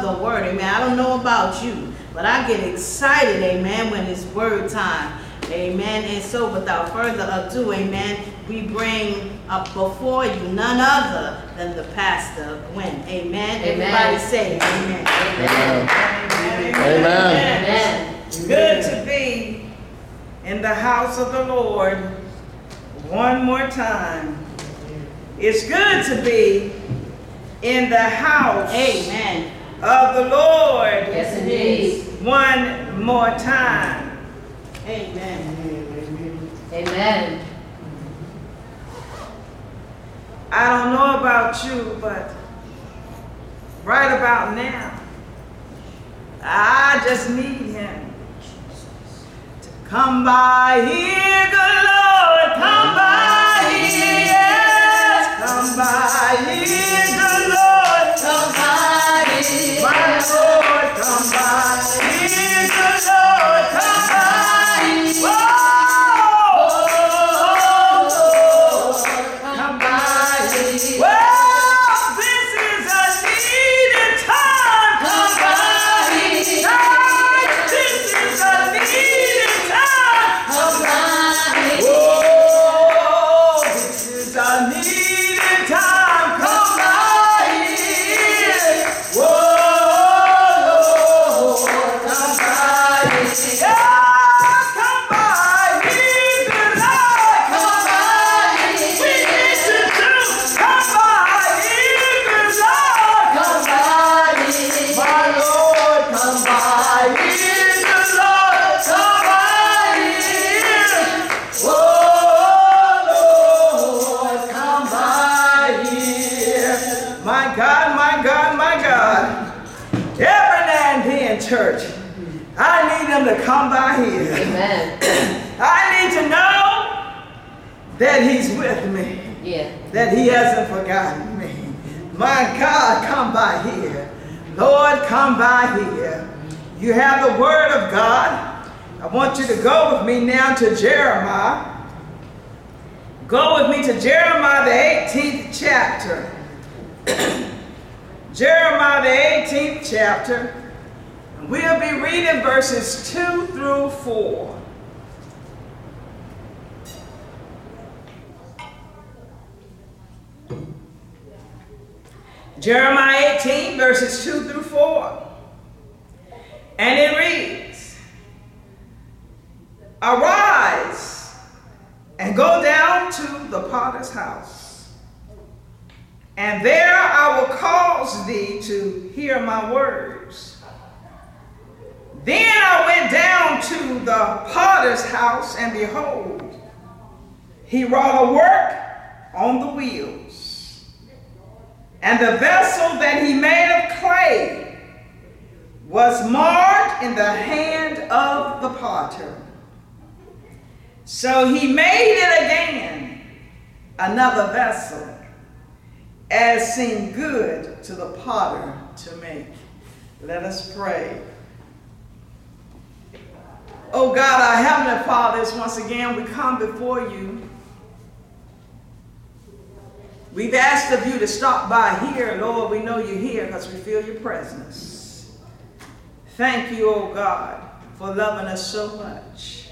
for the word, amen. I don't know about you, but I get excited, amen, when it's word time. Amen. And so without further ado, amen, we bring up before you none other than the pastor, Gwen. Amen. Amen. Everybody say amen. Amen. Amen. Amen. Good to be in the house of the Lord one more time. It's good to be in the house Amen. Of the Lord Yes, indeed. one more time. Amen. Amen. I don't know about you, but right about now, I just need him to come by here, good Lord, come by that He's with me, Yeah. that He hasn't forgotten me. My God, come by here. Lord, come by here. You have the Word of God. I want you to go with me now to Jeremiah. Go with me to Jeremiah, the 18th chapter. Jeremiah, the 18th chapter. We'll be reading verses 2 through 4. Jeremiah 18, verses 2 through 4. And it reads Arise and go down to the potter's house, and there I will cause thee to hear my words. Then I went down to the potter's house, and behold, he wrought a work on the wheels. And the vessel that he made of clay was marred in the hand of the potter. So he made it again, another vessel, as seemed good to the potter to make. Let us pray. Oh God, our Heavenly Fathers, once again we come before you. We've asked of you to stop by here, Lord. We know you're here because we feel your presence. Thank you, oh God, for loving us so much.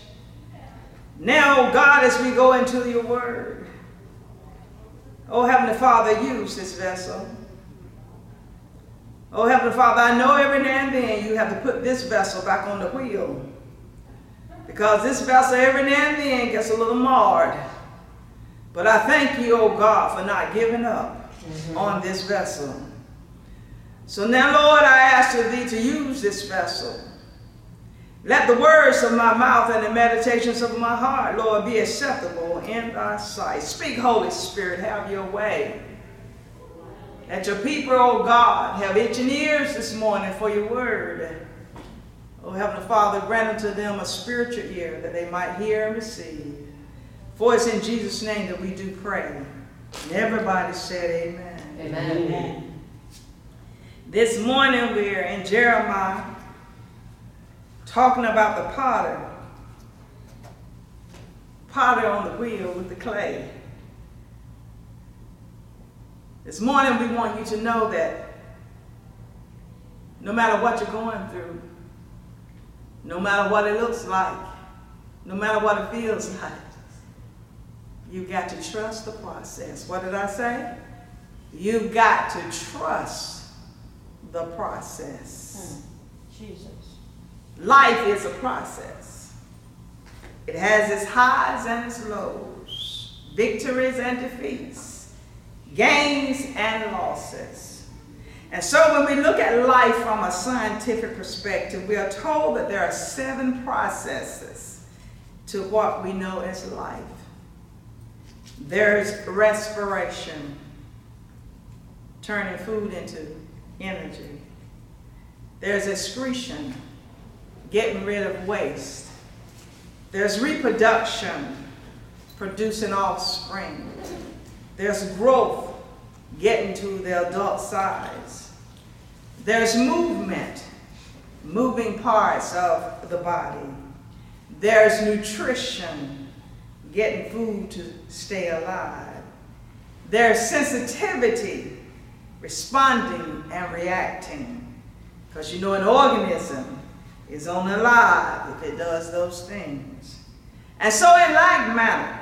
Now, oh God, as we go into your word, oh Heavenly Father, use this vessel. Oh Heavenly Father, I know every now and then you have to put this vessel back on the wheel. Because this vessel every now and then gets a little marred. But I thank you, oh God, for not giving up mm-hmm. on this vessel. So now, Lord, I ask of thee to use this vessel. Let the words of my mouth and the meditations of my heart, Lord, be acceptable in thy sight. Speak, Holy Spirit, have your way. Let your people, oh God, have itching ears this morning for your word. Oh, Heavenly Father, grant unto them a spiritual ear that they might hear and receive. For it's in Jesus' name that we do pray. And everybody said amen. Amen. This morning we're in Jeremiah talking about the potter. Potter on the wheel with the clay. This morning, we want you to know that no matter what you're going through, no matter what it looks like, no matter what it feels like, you've got to trust the process. What did I say? You've got to trust the process. Hmm. Jesus. Life is a process. It has its highs and its lows, victories and defeats, gains and losses. And so when we look at life from a scientific perspective, we are told that there are seven processes to what we know as life. There's respiration, turning food into energy. There's excretion, getting rid of waste. There's reproduction, producing offspring. There's growth, getting to the adult size. There's movement, moving parts of the body. There's nutrition, getting food to stay alive. There's sensitivity, responding and reacting. Because you know an organism is only alive if it does those things. And so in like manner,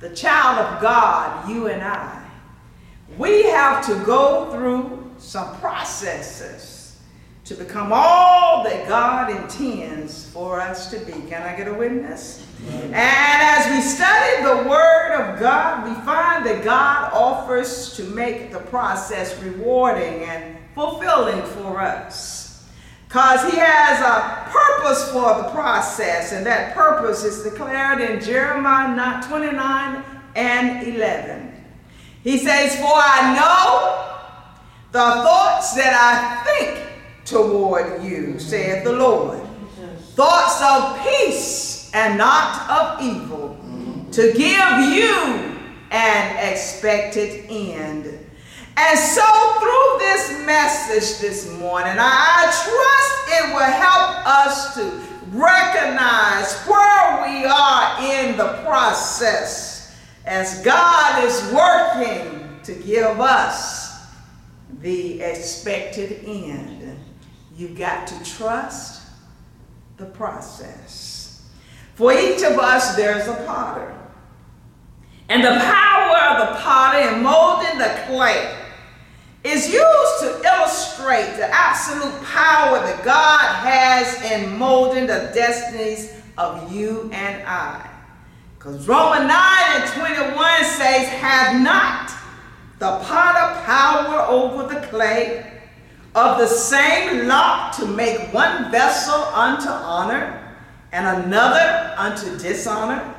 the child of God, you and I, we have to go through some processes to become all that God intends for us to be. Can I get a witness? And as we study the Word of God, we find that God offers to make the process rewarding and fulfilling for us. Because He has a purpose for the process, and that purpose is declared in Jeremiah 29 and 11. He says, For I know the thoughts that I think toward you, saith the Lord. Thoughts of peace and not of evil, to give you an expected end. And so, through this message this morning, I trust it will help us to recognize where we are in the process as God is working to give us the expected end. You've got to trust the process. For each of us, there's a potter. And the power of the potter in molding the clay is used to illustrate the absolute power that God has in molding the destinies of you and I. Because Romans 9 and 21 says, Have not the potter power over the clay of the same lot to make one vessel unto honor and another unto dishonor?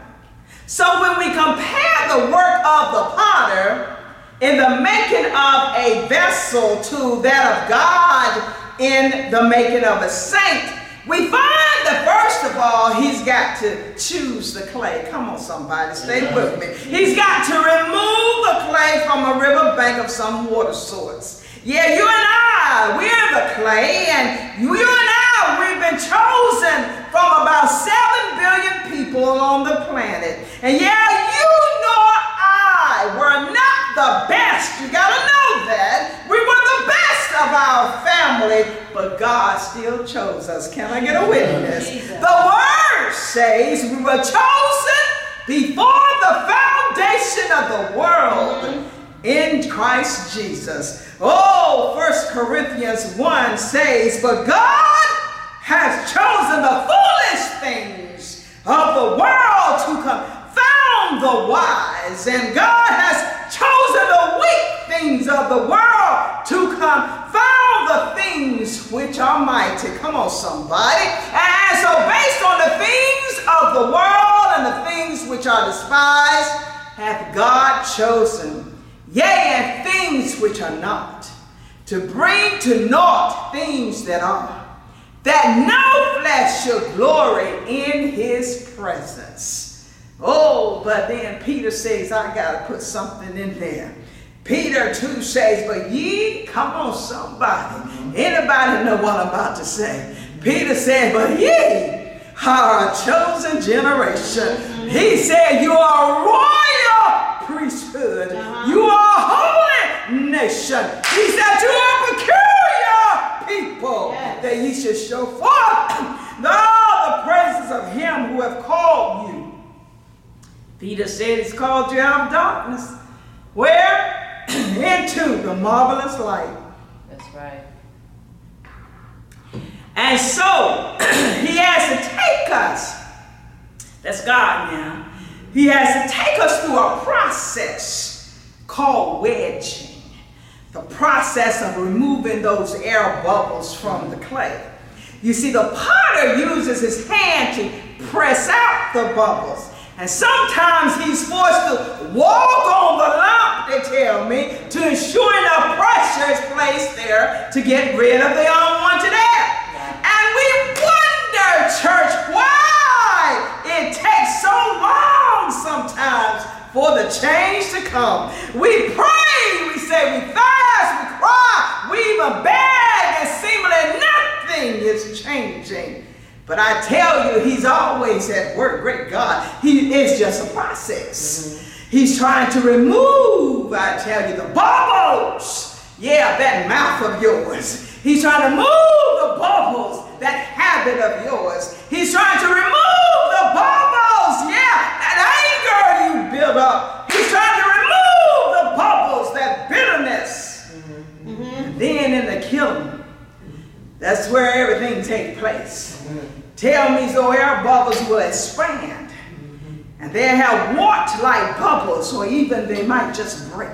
So when we compare the work of the potter in the making of a vessel to that of God in the making of a saint, we find that first of all, he's got to choose the clay. Come on, somebody, stay with me. He's got to remove the clay from a river bank of some water source. Yeah, you and I, we're the clay, and you and I, we've been chosen from about 7 billion people on the planet. And yeah, you nor I were not the best. You gotta know that. We were the best of our family, but God still chose us. Can I get a witness? The word says we were chosen before the foundation of the world mm-hmm. In Christ Jesus. Oh, 1 Corinthians 1 says, But God has chosen the foolish things of the world to confound the wise, and God has chosen the weak things of the world to confound the things which are mighty. Come on, somebody. And so, based on the things of the world and the things which are despised, hath God chosen yea, and things which are not, to bring to naught things that are, that no flesh should glory in his presence. Oh, but then Peter says, I got to put something in there. Peter too says, but ye, come on somebody. Anybody know what I'm about to say? Peter said, but ye are a chosen generation. He said, you are royal priesthood. Uh-huh. You are a holy nation. He said, You are peculiar people, Yes. that ye should show forth all the praises of him who have called you. Peter said, He's called you out of darkness. Where? Into the marvelous light. That's right. And so he has to take us. That's God now. He has to take us through a process called wedging. The process of removing those air bubbles from the clay. You see, the potter uses his hand to press out the bubbles. And sometimes he's forced to walk on the lump, they tell me, to ensure enough pressure is placed there to get rid of the unwanted air. And we wonder, church, why it takes so long sometimes for the change to come. We pray, we say we fast, we cry, we even beg, and seemingly nothing is changing. But I tell you, he's at work. Great God. He is just a process. He's trying to remove, I tell you, the bubbles. Yeah, that mouth of yours. He's trying to move the bubbles, that habit of yours. He's trying to remove the bubbles. Yeah, that anger you build up. He's trying to remove the bubbles, that bitterness. Mm-hmm. And then in the killing, that's where everything takes place. Mm-hmm. Tell me so air bubbles will expand. And they have wart like bubbles, or even they might just break.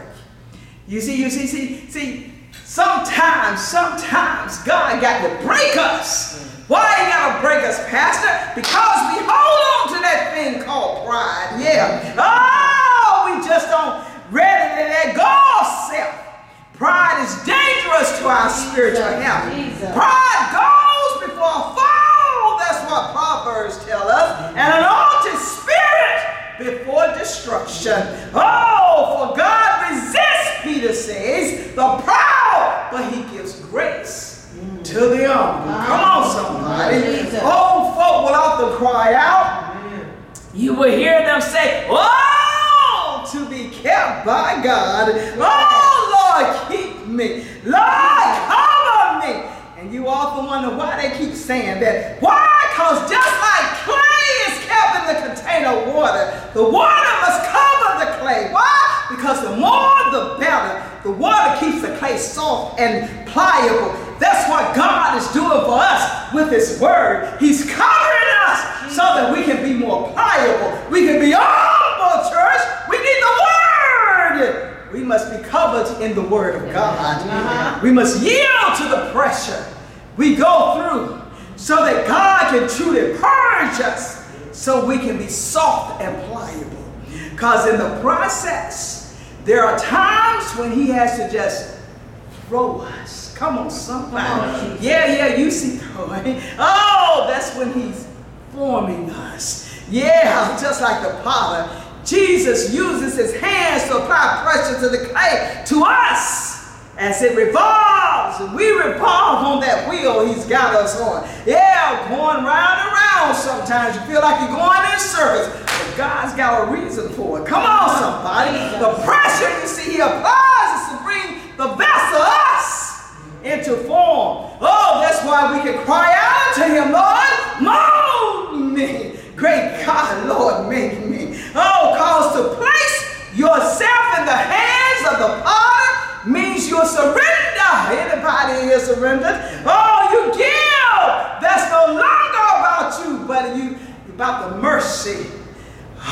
You see, you see, see, see, sometimes, sometimes God got to break us. Why he got to break us, Pastor? Because we hold on to that thing called pride. Yeah. Oh, we just don't ready to let go of self. Pride is dangerous to our spiritual health. Pride goes before a fall. Oh, that's what Proverbs tell us. And an altered spirit before destruction. Oh, for God resists, Peter says, the proud, but he gives grace to the humble. Come on, somebody. Old folk will often cry out. You will hear them say, Oh, to be kept by God. Oh, Lord, keep me. Lord, cover me. And you often wonder why they keep saying that. Why? Because just like clay is kept in the container of water, the water must cover the clay. Why? Because the more the better. The water keeps the clay soft and pliable. That's what God is doing for us with His Word. He's covering us so that we can be more pliable. We can be oh, humble, church. We need the Word. We must be covered in the Word of God. Uh-huh. We must yield to the pressure we go through so that God can truly purge us so we can be soft and pliable. Because in the process, there are times when He has to just throw us. Come on, somebody. Come on, Jesus. yeah, yeah, you see throwing. Oh, that's when He's forming us. Yeah, just like the potter. Jesus uses his hands to apply pressure to the clay, to us, as it revolves. And we revolve on that wheel he's got us on. Yeah, going round and round sometimes. You feel like you're going in circles. But God's got a reason for it. Come on, somebody. The pressure you see he applies is to bring the vessel, us, into form. Oh, that's why we can cry out to him, Lord, mold me. Great God, Lord, make me. Oh, cause to place yourself in the hands of the potter means you surrender. Anybody here surrendered? Oh, you give. That's no longer about you, but you about the mercy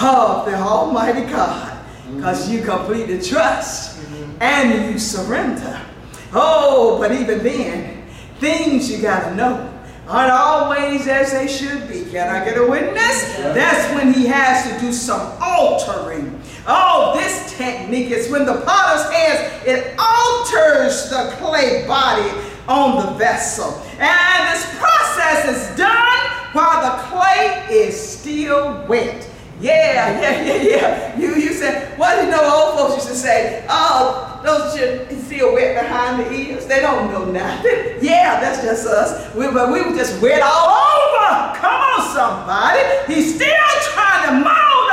of the Almighty God. Because you completely trust and you surrender. Oh, but even then, things you gotta know aren't always as they should be. Can I get a witness? That's when he has to do some altering. Oh, this technique is when the potter's hands, it alters the clay body on the vessel. And this process is done while the clay is still wet. Yeah, yeah, yeah, yeah. You you said, what do you know old folks used to say? Oh, those children still wet behind the ears. They don't know nothing. Yeah, that's just us. We, but we were just wet all over. Come on, somebody. He's still trying to mold.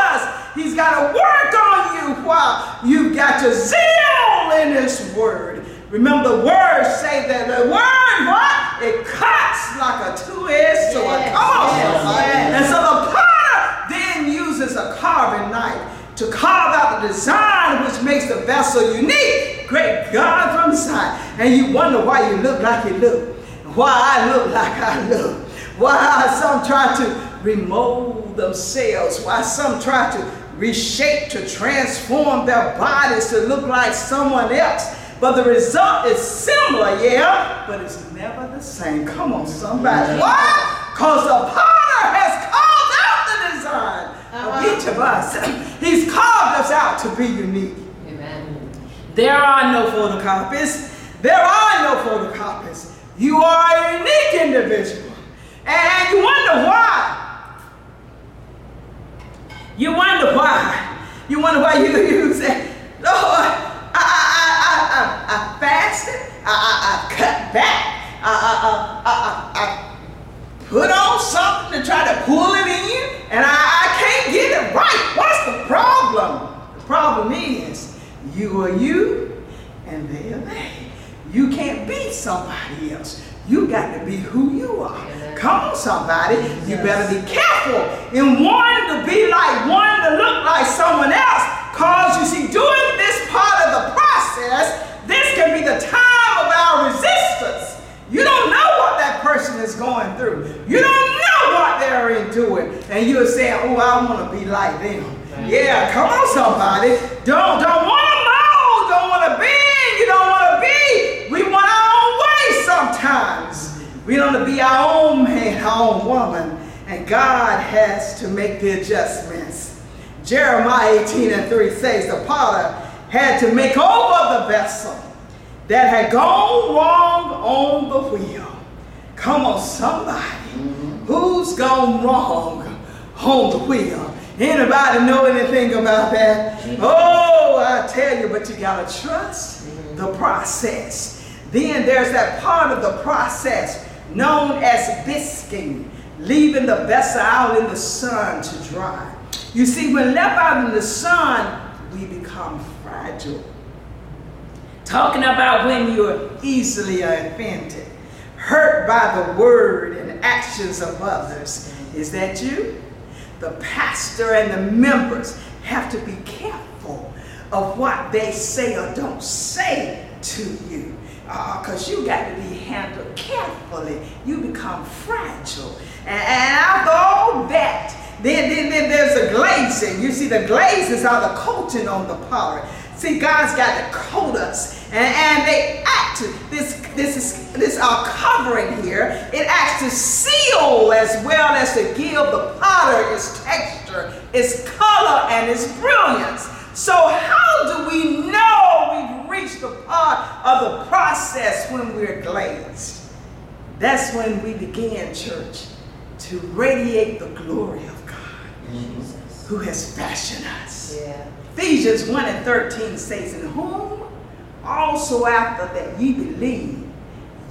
He's got to work on you while you've got your zeal in his word. Remember, the words say that the word, what? It cuts like a two-edged sword. Yes, Come on, yes. And so the potter then uses a carving knife to carve out the design which makes the vessel unique. Great God from sight. And you wonder why you look like you look. Why I look like I look. Why some try to remold themselves. Why some try to reshape to transform their bodies to look like someone else. But the result is similar, yeah, but it's never the same. Come on, somebody. Why? Because the potter has called out the design Uh-huh. of each of us. He's carved us out to be unique. Amen. There are no photocopies. There are no photocopies. You are a unique individual. And you wonder why. You wonder why. You wonder why you, you say, Lord, I, I, I, I, I, fasted. I, I, I cut back. I, I, I, I, I put on something to try to pull it in, and I, I can't get it right. What's the problem? The problem is you are you, and they are they. You can't be somebody else. You got to be who you are. Amen. Come on, somebody. You better be careful in wanting to be like, wanting to look like someone else. Cause you see, doing this part of the process, this can be the time of our resistance. You don't know what that person is going through. You don't know what they're enduring. And you're saying, oh, I want to be like them. Yeah, come on, somebody. Don't, don't want to mold, don't want to bend, you don't want to be. We want our own sometimes. We want to be our own man, our own woman. And God has to make the adjustments. Jeremiah 18 and 3 says the potter had to make over the vessel that had gone wrong on the wheel. Come on, somebody. Who's gone wrong on the wheel? Anybody know anything about that? Mm-hmm. Oh, I tell you, but you gotta trust the process. Then there's that part of the process known as bisquing, leaving the vessel out in the sun to dry. You see, when left out in the sun, we become fragile. Talking about when you're easily offended, hurt by the word and actions of others. Is that you? The pastor and the members have to be careful of what they say or don't say to you. Uh, because you got to be handled carefully. You become fragile. And, and after all that, then, then, then there's the glazing. You see, the glazes are the coating on the pottery. See, God's got to coat us, and, and they act. This, this is this our covering here. It acts to seal as well as to give the potter its texture, its color, and its brilliance. So, how do we reached the part of the process when we're glazed? That's when we begin, church, to radiate the glory of God Jesus. who has fashioned us. Yeah. Ephesians 1 and 13 says, In whom also after that ye believe,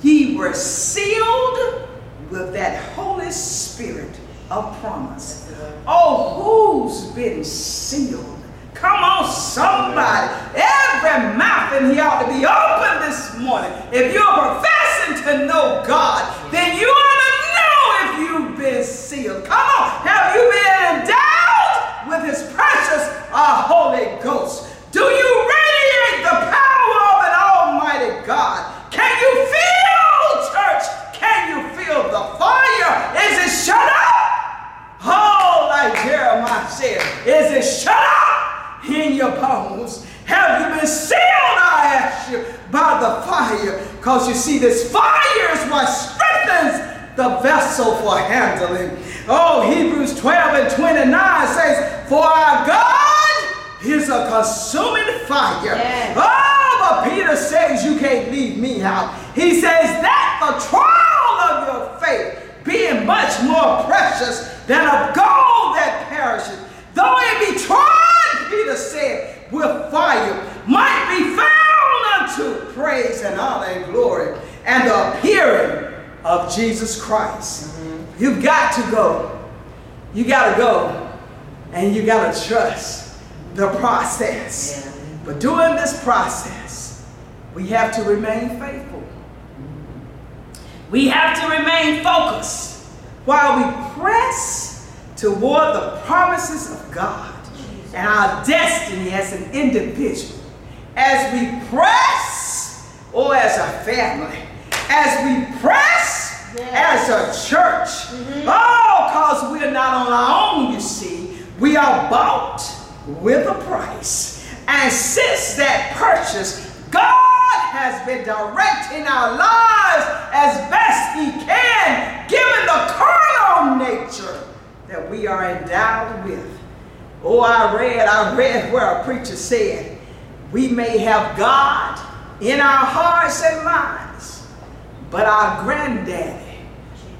ye were sealed with that Holy Spirit of promise. Oh, who's been sealed? Come on, somebody. Every mouth in here ought to be open this morning. If you're professing to know God, then you ought to know if you've been sealed. Come on. Have you been endowed with his precious uh, Holy Ghost? Do you radiate the power of an almighty God? Can you feel, church? Can you feel the fire? Is it shut up? Oh, like Jeremiah said, is it shut up in your bones? Have you been sealed, I ask you, by the fire? Because you see, this fire is what strengthens the vessel for handling. Oh, Hebrews 12 and 29 says, For our God is a consuming fire. Yes. Oh, but Peter says you can't leave me out. He says that the trial of your faith, being much more precious than of gold that perishes, though it be tried, Peter said, with fire, might be found unto praise and honor and glory and the appearing of Jesus Christ. Mm-hmm. You've got to go. You got to go and you got to trust the process. Yeah. But during this process, we have to remain faithful. We have to remain focused while we press toward the promises of God and our destiny as an individual. As we press, or as a family, as we press as a church. Mm-hmm. Oh, because we're not on our own, you see. We are bought with a price. And since that purchase, God has been directing our lives as best He can, given the carnal nature that we are endowed with. Oh, I read, I read where a preacher said, we may have God in our hearts and minds, but our granddaddy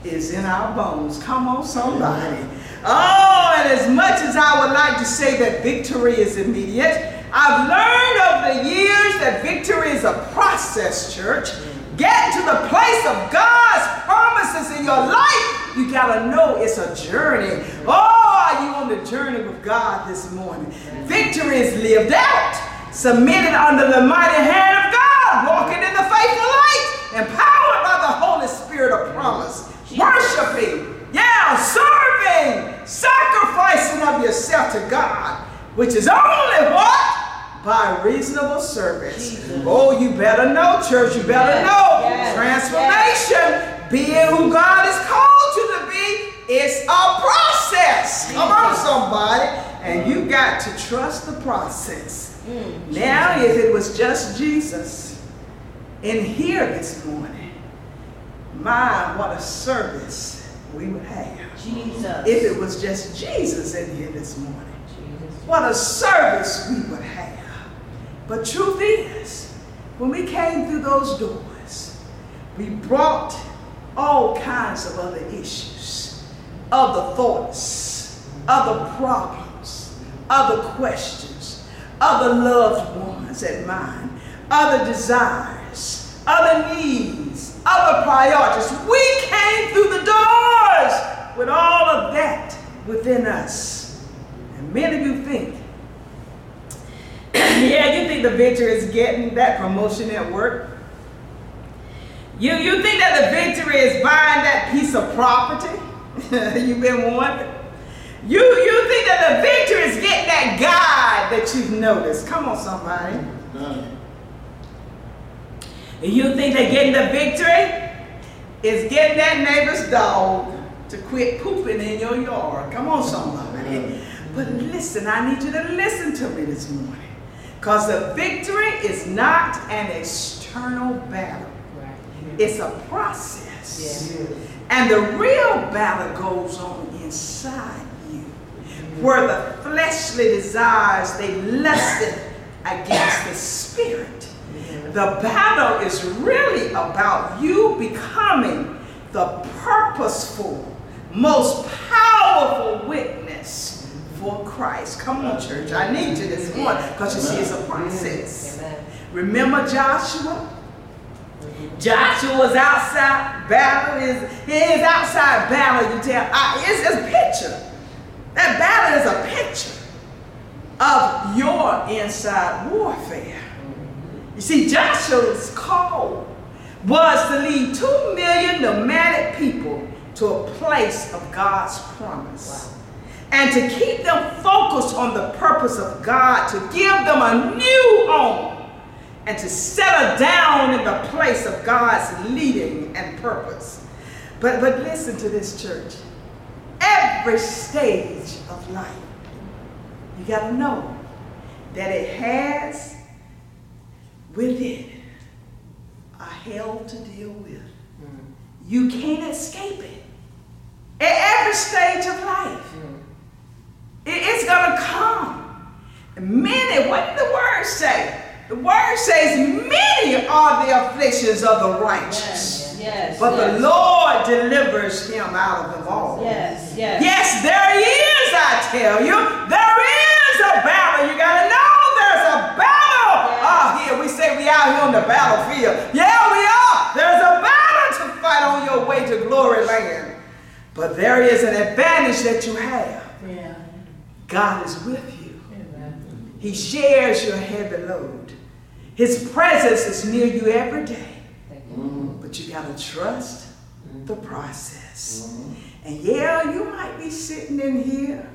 is in our bones. Come on, somebody. Oh, and as much as I would like to say that victory is immediate, I've learned over the years that victory is a process, church. Get to the place of God's promises in your life, you gotta know it's a journey. Oh, are you on the journey with God this morning? Victory is lived out, submitted under the mighty hand of God, walking in the faithful light, empowered by the Holy Spirit of promise, worshiping, yeah, serving, sacrificing of yourself to God, which is only what? By reasonable service. Oh, you better know, church. You better Yes, know. yes, Transformation, being who God has called you to be, it's a process. Come on, somebody. And you got to trust the process. Mm. Now, if it was just Jesus in here this morning, my, what a service we would have. Jesus. If it was just Jesus in here this morning, what a service we would have. But truth is, when we came through those doors, we brought all kinds of other issues, other thoughts, other problems, other questions, other loved ones at mind, other desires, other needs, other priorities. We came through the doors with all of that within us. And many of you think, yeah, you think the victory is getting that promotion at work? You, you think that the victory is buying that piece of property you've been wanting? You, you think that the victory is getting that guy that you've noticed? Come on, somebody. You think that getting the victory is getting that neighbor's dog to quit pooping in your yard? Come on, somebody. But listen, I need you to listen to me this morning. Because the victory is not an external battle, right. it's a process. And the real battle goes on inside you, where the fleshly desires they lusted against the spirit. The battle is really about you becoming the purposeful, most powerful witness for Christ. Come on, church. I need you this morning because you see it's a process. Remember Joshua? Joshua was outside battle. His, his outside battle, you tell, it's, a picture. That battle is a picture of your inside warfare. You see, Joshua's call was to lead two million nomadic people to a place of God's promise. And to keep them focused on the purpose of God, to give them a new home and to settle down in the place of God's leading and purpose. But, but listen to this, church. Every stage of life, you got to know that it has with it a hell to deal with. Mm. You can't escape it. At every stage of life, mm. it- it's going to come. Many, what did the word say? The word says, many are the afflictions of the righteous. Yes. But yes. the Lord delivers him out of them all. Yes, yes. Yes, there is, I tell you. There is a battle. You gotta know there's a battle. Yes. Ah, here we say we out here on the battlefield. Yeah, we are. There's a battle to fight on your way to glory land. But there is an advantage that you have. Yeah. God is with you. He shares your heavy load. His presence is near you every day. You. Mm-hmm. But you got to trust mm-hmm. the process. Mm-hmm. And yeah, you might be sitting in here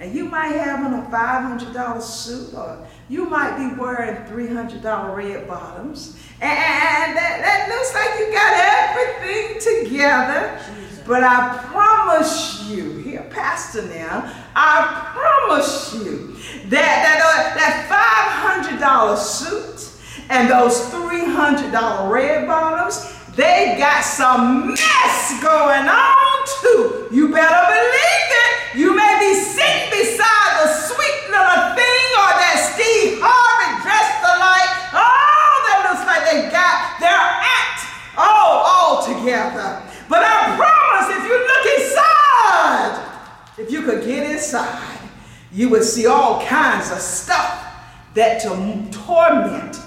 and you might have on a $500 suit or you might be wearing $300 red bottoms. And that, that looks like you got everything together. But I promise you, here, Pastor now, I promise you that that, uh, that $500 suit and those $300 red bottoms, they got some mess going on too. You better believe it. You may be sitting beside the sweet little thing or that Steve Harvey dressed alike. Oh, that looks like they got their act all, all together. But I promise if you look inside, if you could get inside, you would see all kinds of stuff that to torment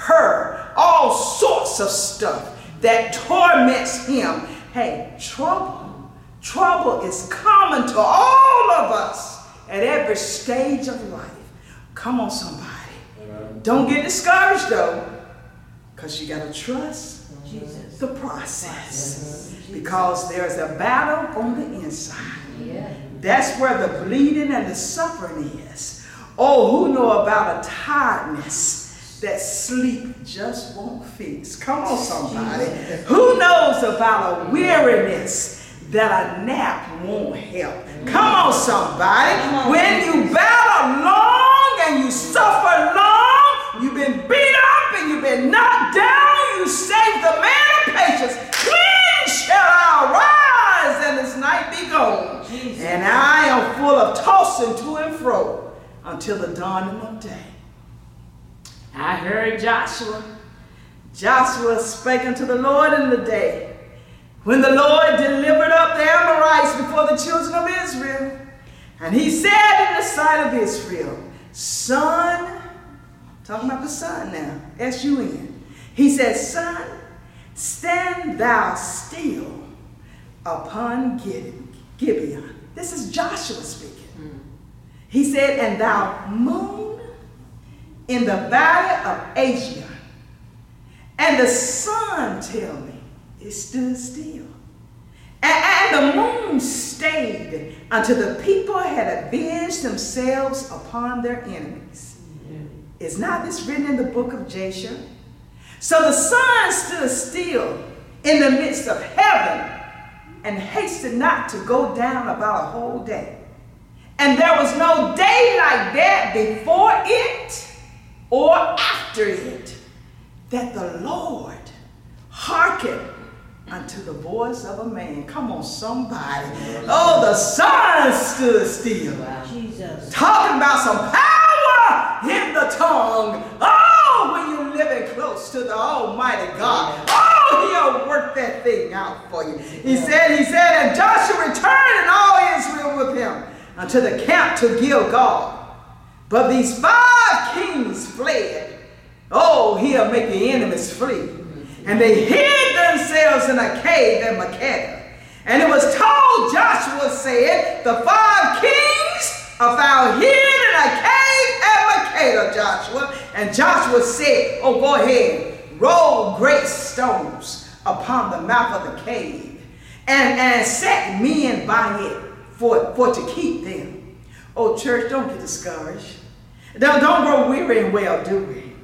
her, all sorts of stuff that torments him. Hey, trouble, trouble is common to all of us at every stage of life. Come on, somebody. Don't get discouraged though, because you got to trust Jesus. the process because there's a battle on the inside. Yeah. That's where the bleeding and the suffering is. Oh, who know about a tiredness that sleep just won't fix? Come on, somebody. Who knows about a weariness that a nap won't help? Come on, somebody. When you battle long and you suffer long, you've been beat up and you've been knocked down, you save the man of patience. When shall I rise and this night be gone? And I am full of tossing to and fro until the dawning of day. I heard Joshua. Joshua spake unto the Lord in the day when the Lord delivered up the Amorites before the children of Israel. And he said in the sight of Israel, Sun, talking about the sun now, S U N. He said, Sun, stand thou still upon Gibeon. This is Joshua speaking. Mm. He said, And thou moon in the valley of Asia. And the sun, tell me, it stood still. And, and the moon stayed until the people had avenged themselves upon their enemies. Is not this written in the book of Jasher? So the sun stood still in the midst of heaven and hasted not to go down about a whole day. And there was no day like that before it or after it that the Lord hearkened unto the voice of a man. Come on, somebody. Oh, the sun stood still. Jesus. Talking about some power in the tongue. Oh, when you're living close to the Almighty God. Oh, he'll work that thing out for you. He said, he said, and Joshua returned and all Israel with him unto the camp to Gilgal. But these five kings fled. Oh, he'll make the enemies flee. And they hid themselves in a cave at Makkedah. And it was told, Joshua said, the five kings are found hid in a cave at Makkedah, Joshua. And Joshua said, oh, go ahead, roll great stones upon the mouth of the cave and, and set men by it for, for to keep them. Oh, church, don't get discouraged. Don't, don't grow weary in well doing.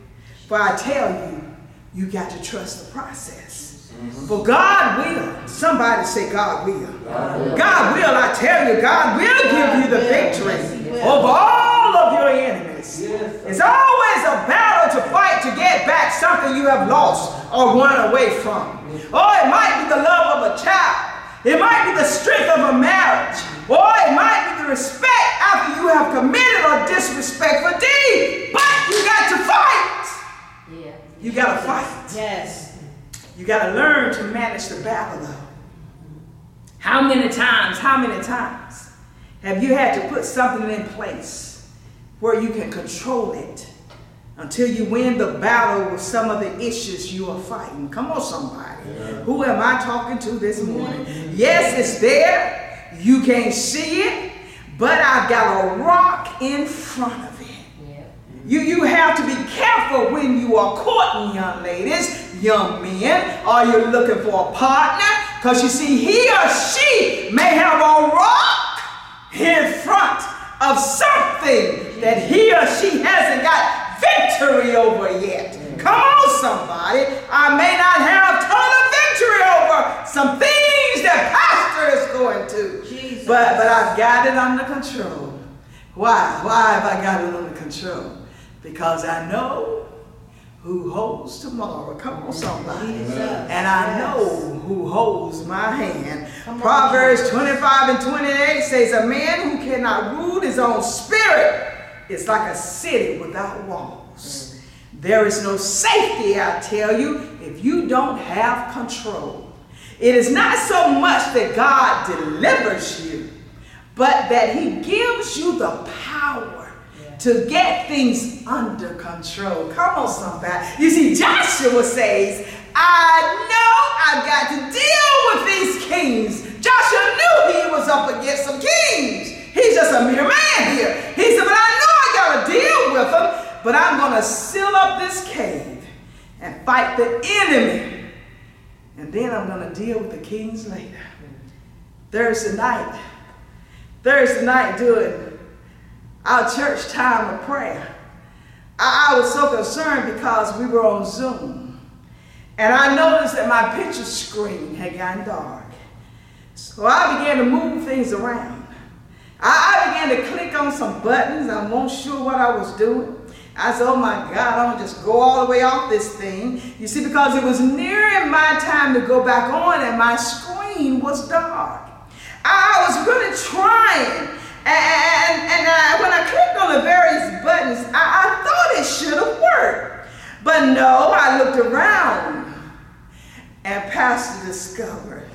For I tell you, you got to trust the process. Mm-hmm. For God will. Somebody say, God will. God will. I tell you, God will give you the victory over all of your enemies. It's always a battle to fight to get back something you have lost or run away from. Oh, it might be the love of a child. It might be the strength of a marriage. Or it might be the respect after you have committed a disrespectful deed. But you got to fight. Yeah. You got to fight. Yes. You got to learn to manage the battle, though. How many times, how many times have you had to put something in place where you can control it until you win the battle with some of the issues you are fighting? Come on, somebody. Who am I talking to this mm-hmm. morning? Yes, it's there. You can't see it, but I've got a rock in front of it. Yeah. You, you have to be careful when you are courting young ladies, young men. Are you looking for a partner? Because you see, he or she may have a rock in front of something that he or she hasn't got victory over yet. Come on, somebody. I may not have total victory over some things that pastor is going to. Jesus. But but I've got it under control. Why? Why have I got it under control? Because I know who holds tomorrow. Come on, somebody. Jesus. And I know who holds my hand. Come on, Proverbs 25 and 28 says, A man who cannot rule his own spirit is like a city without walls. There is no safety, I tell you, if you don't have control. It is not so much that God delivers you, but that He gives you the power to get things under control. Come on, somebody. You see, Joshua says, I know I've got to deal with these kings. Joshua knew he was up against some kings. He's just a mere man here. He said, but I know I got to deal with them, but I'm going to seal up this cave and fight the enemy. And then I'm going to deal with the kings later. Thursday night, Thursday night during our church time of prayer, I, I was so concerned because we were on Zoom. And I noticed that my picture screen had gotten dark. So I began to move things around. I, I began to click on some buttons. I wasn't sure what I was doing. I said, oh my God, I'm gonna just go all the way off this thing. You see, because it was nearing my time to go back on and my screen was dark. I was really trying. And, and I, uh, when I clicked on the various buttons, I, I thought it should have worked. But no, I looked around and Pastor discovered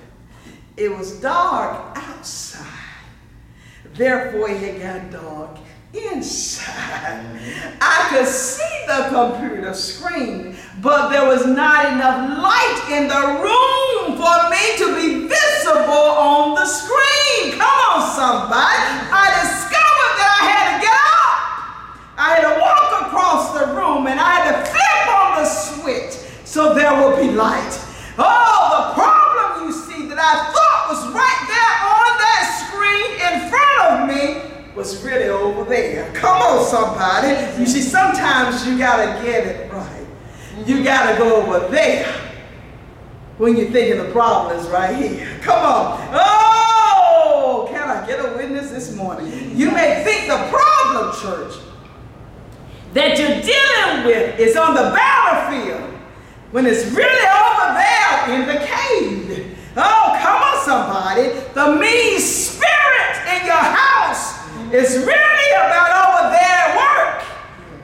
it was dark outside. Therefore, it got dark inside. I could see the computer screen, but there was not enough light in the room for me to be visible on the screen. Come on, somebody. I discovered that I had to get up. I had to walk across the room and I had to flip on the switch so there would be light. Oh, the problem you see that I thought was right there on that screen in front of me was really over there. Come on, somebody. You see, sometimes you gotta get it right. You gotta go over there when you're thinking the problem is right here. Come on. Oh, can I get a witness this morning? You may think the problem, church, that you're dealing with is on the battlefield when it's really over there in the cave. Oh, come on, somebody. The mean spirit in your house is really about over there at work.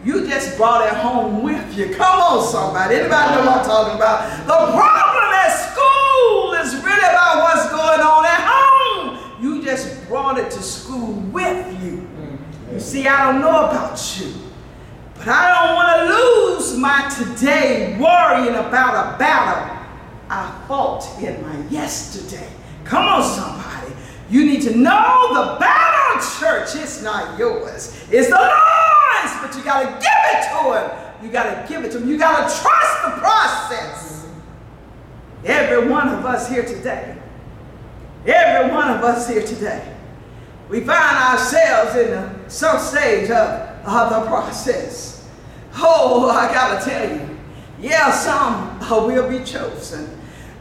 You just brought it home with you. Come on, somebody. Anybody know what I'm talking about? The problem at school is really about what's going on at home. You just brought it to school with you. You see, I don't know about you. But I don't want to lose my today worrying about a battle I fought in my yesterday. Come on, somebody. You need to know the battle, church. It's not yours, it's the Lord's, but you got to give it to Him. You got to give it to Him. You got to trust the process. Every one of us here today, every one of us here today, we find ourselves in some stage of, of the process. Oh, I gotta tell you, yeah, some uh, will be chosen,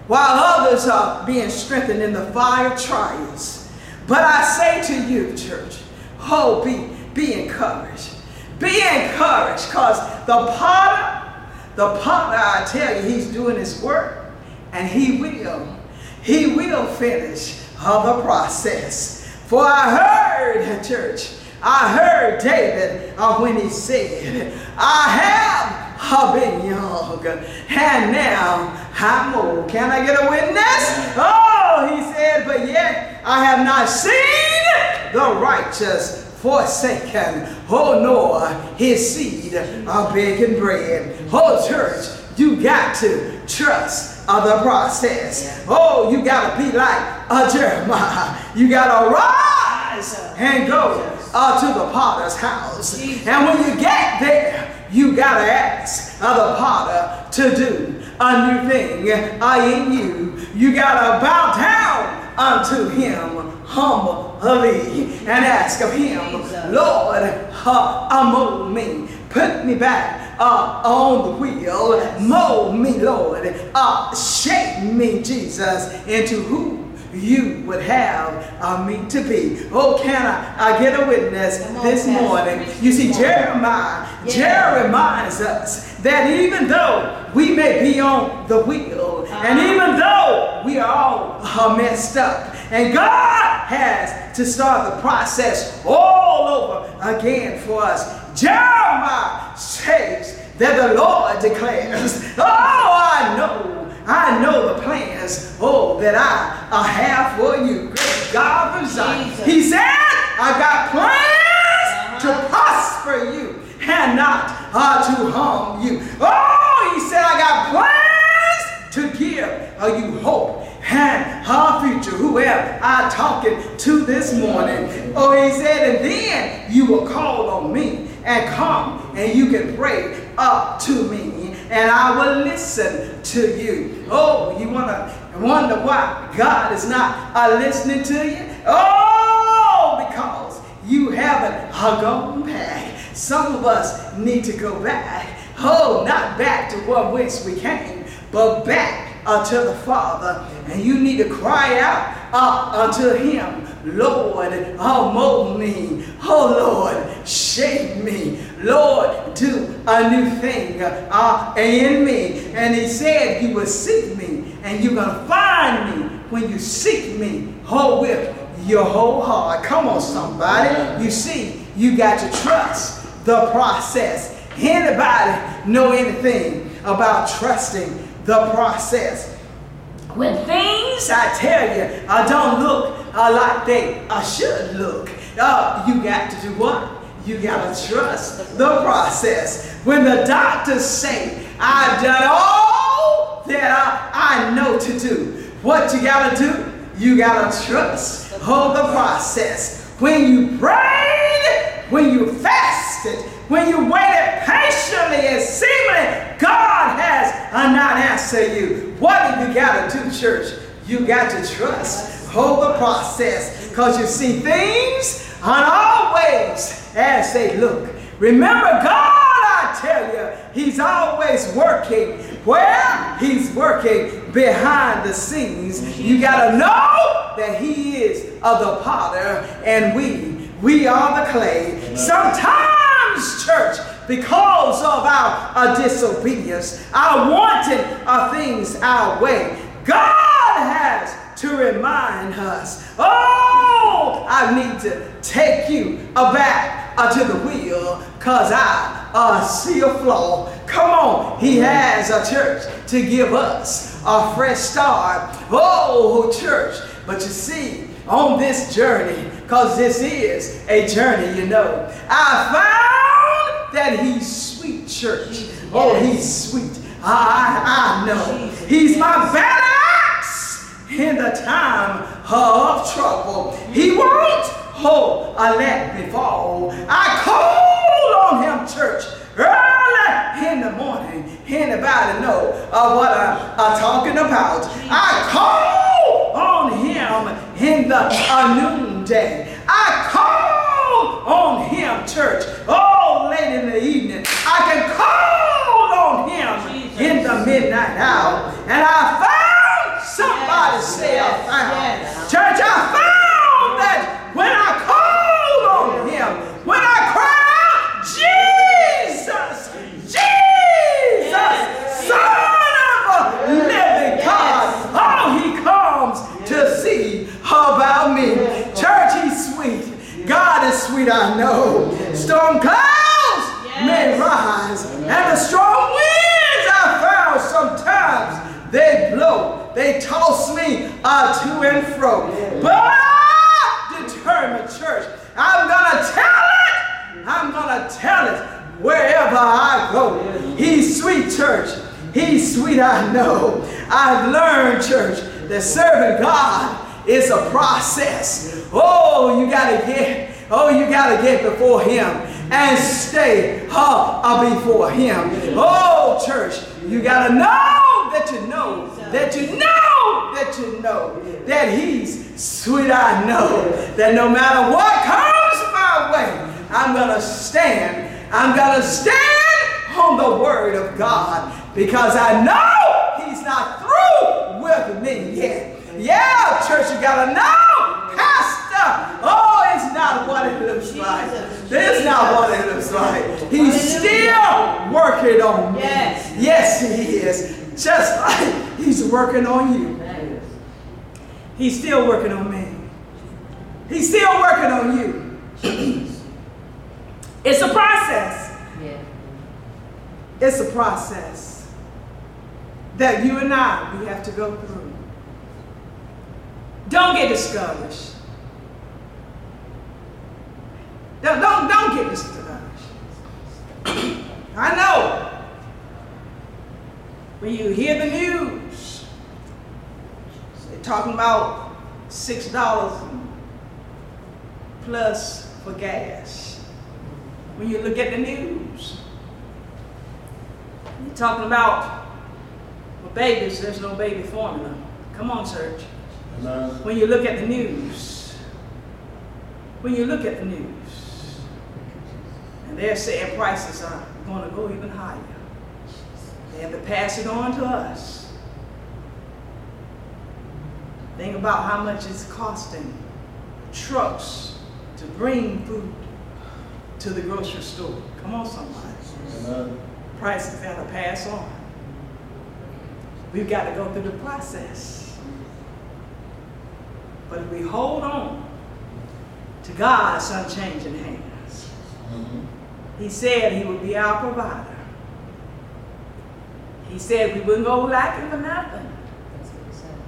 while others are being strengthened in the fire trials. But I say to you, church, oh, be, be encouraged. Be encouraged, because the potter, the potter, I tell you, he's doing his work, and he will, he will finish uh, the process. For I heard, church, I heard David uh, when he said, I have been young and now I'm. Can I get a witness? Oh, he said, but yet I have not seen the righteous forsaken, oh, nor his seed are begging bread. Oh, church, you got to trust uh, the process. Oh, you got to be like uh, Jeremiah. You got to rise and go uh, to the potter's house. And when you get there, you gotta ask uh, the potter to do a new thing. I in you. You gotta bow down unto him humbly and ask of him, Lord, uh, uh, mold me, put me back uh, on the wheel, mold me, Lord, uh, shape me, Jesus, into who you would have uh, me to be. Oh, can I, I get a witness on, this Pastor. morning? You see, Jeremiah, Yeah. Jeremiah reminds us that even though we may be on the wheel, and Uh-huh. even though we are all uh, messed up, and God has to start the process all over again for us, Jeremiah says that the Lord declares, Oh, I know. I know the plans, oh, that I, I have for you. Great God. Jesus. He said, I got plans to Uh-huh. prosper you and not uh, to harm you. Oh, he said, I got plans to give uh, you hope and our future. whoever I talking to this morning? Oh, he said, and then you will call on me and come and you can pray up to me and I will listen to you. Oh, you want to wonder why God is not uh, listening to you? Oh, because you haven't uh, gone back. Some of us need to go back. Oh, not back to what whence we came, but back unto the Father. And you need to cry out uh, unto Him, Lord, oh, mold me. Oh, Lord, shape me. Lord, do a new thing uh, in me. And He said, You will seek me, and you're going to find me when you seek me. whole with your whole heart. Come on, somebody. You see, you got to trust the process. Anybody know anything about trusting the process? When things, I tell you, I don't look uh, like they uh, should look, uh, you got to do what? You got to trust the process. When the doctors say, I've done all that I, I know to do, what you got to do? You got to trust hold the process. When you prayed, when you fasted, when you waited patiently and seemingly God has not answered you. What have you got to do, church? You got to trust hold the process because you see things aren't always as they look. Remember, God, I tell you, He's always working. Well, He's working behind the scenes. You got to know that He is of the potter and we, we are the clay. Sometimes, church, because of our, our disobedience, our wanting of things our way, God to remind us, oh, I need to take you back uh, to the wheel because I uh, see a flaw. Come on, he has a church to give us a fresh start. Oh, church, but you see, on this journey, because this is a journey, you know, I found that he's sweet, church. Oh, he's sweet. I, I, know. He's my axe in the time of trouble. He won't, oh, a let me fall. I call on him, church, early in the morning. Anybody know uh, what I'm uh, talking about? I call on him in the uh, noonday. I call on him, church. Oh, late in the evening. I can call on him in the midnight hour. And I found somebody Yes, say I yes, found. yes. Church, I found that when I called on him, when I cried, Jesus, Jesus, Yes. Son of a living God. Oh, he comes to see about me. Church, he's sweet. God is sweet, I know. Storm clouds may Yes. rise, and the strong winds I found sometimes they blow, they toss me uh, to and fro. But I determined, church, I'm gonna tell it. I'm gonna tell it wherever I go. He's sweet, church. He's sweet, I know. I've learned, church, that serving God is a process. Oh, you gotta get, oh, you gotta get before him and stay uh, before him. Oh, church, you gotta know that you know, that you know, that you know, that he's sweet. I know that no matter what comes my way, I'm gonna stand. I'm gonna stand on the word of God because I know he's not through with me yet. Yeah, church, you gotta know, Pastor. Oh, it's not what like. It's not what it looks like. He's still working on me. Yes. Yes, he is. Just like he's working on you. He's still working on me. He's still working on you. it's a process. Yeah. It's a process that you and I we have to go through. Don't get discouraged. Don't, don't, don't get discouraged. I know. When you hear the news, they're talking about six dollars plus for gas. When you look at the news, you're talking about for babies, there's no baby formula. Come on, church. When you look at the news, when you look at the news, they're saying prices are going to go even higher, they have to pass it on to us. Think about how much it's costing trucks to bring food to the grocery store. Come on, somebody Amen. prices got to pass on. We've got to go through the process. But if we hold on to God's unchanging hands, mm-hmm. He said He would be our provider. He said we wouldn't go lacking for nothing, That's what he said.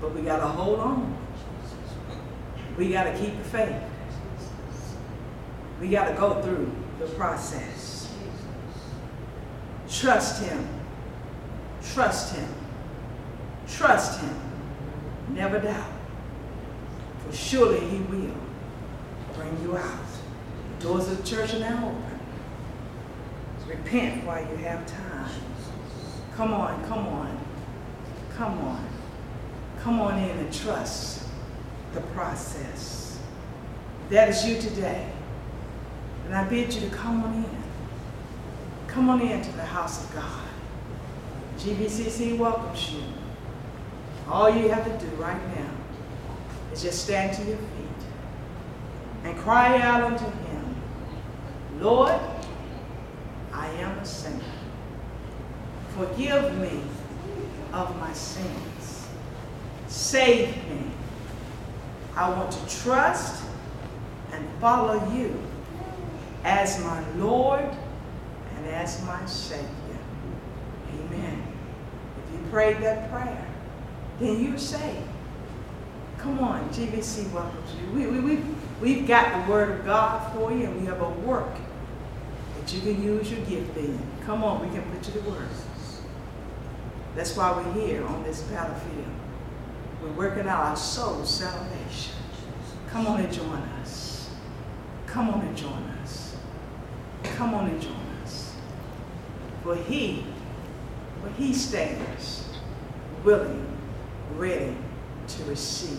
but we got to hold on. We got to keep the faith. We got to go through the process. Trust Him. Trust Him. Trust Him. Never doubt. For surely He will bring you out. The doors of the church are now open. Repent while you have time. Come on, come on, come on. Come on in and trust the process. That is you today. And I bid you to come on in. Come on in to the house of God. GBCC welcomes you. All you have to do right now is just stand to your feet and cry out unto Him, Lord, I am a sinner. Forgive me of my sins. Save me. I want to trust and follow you as my Lord and as my Savior. Amen. If you prayed that prayer, then you're saved. Come on, GBC welcomes you. We, we, we, we've got the Word of God for you, and we have a work that you can use your gift in. Come on, we can put you to work. That's why we're here on this battlefield. We're working out our soul salvation. Come on and join us. Come on and join us. Come on and join us. For he, for he stands willing, ready to receive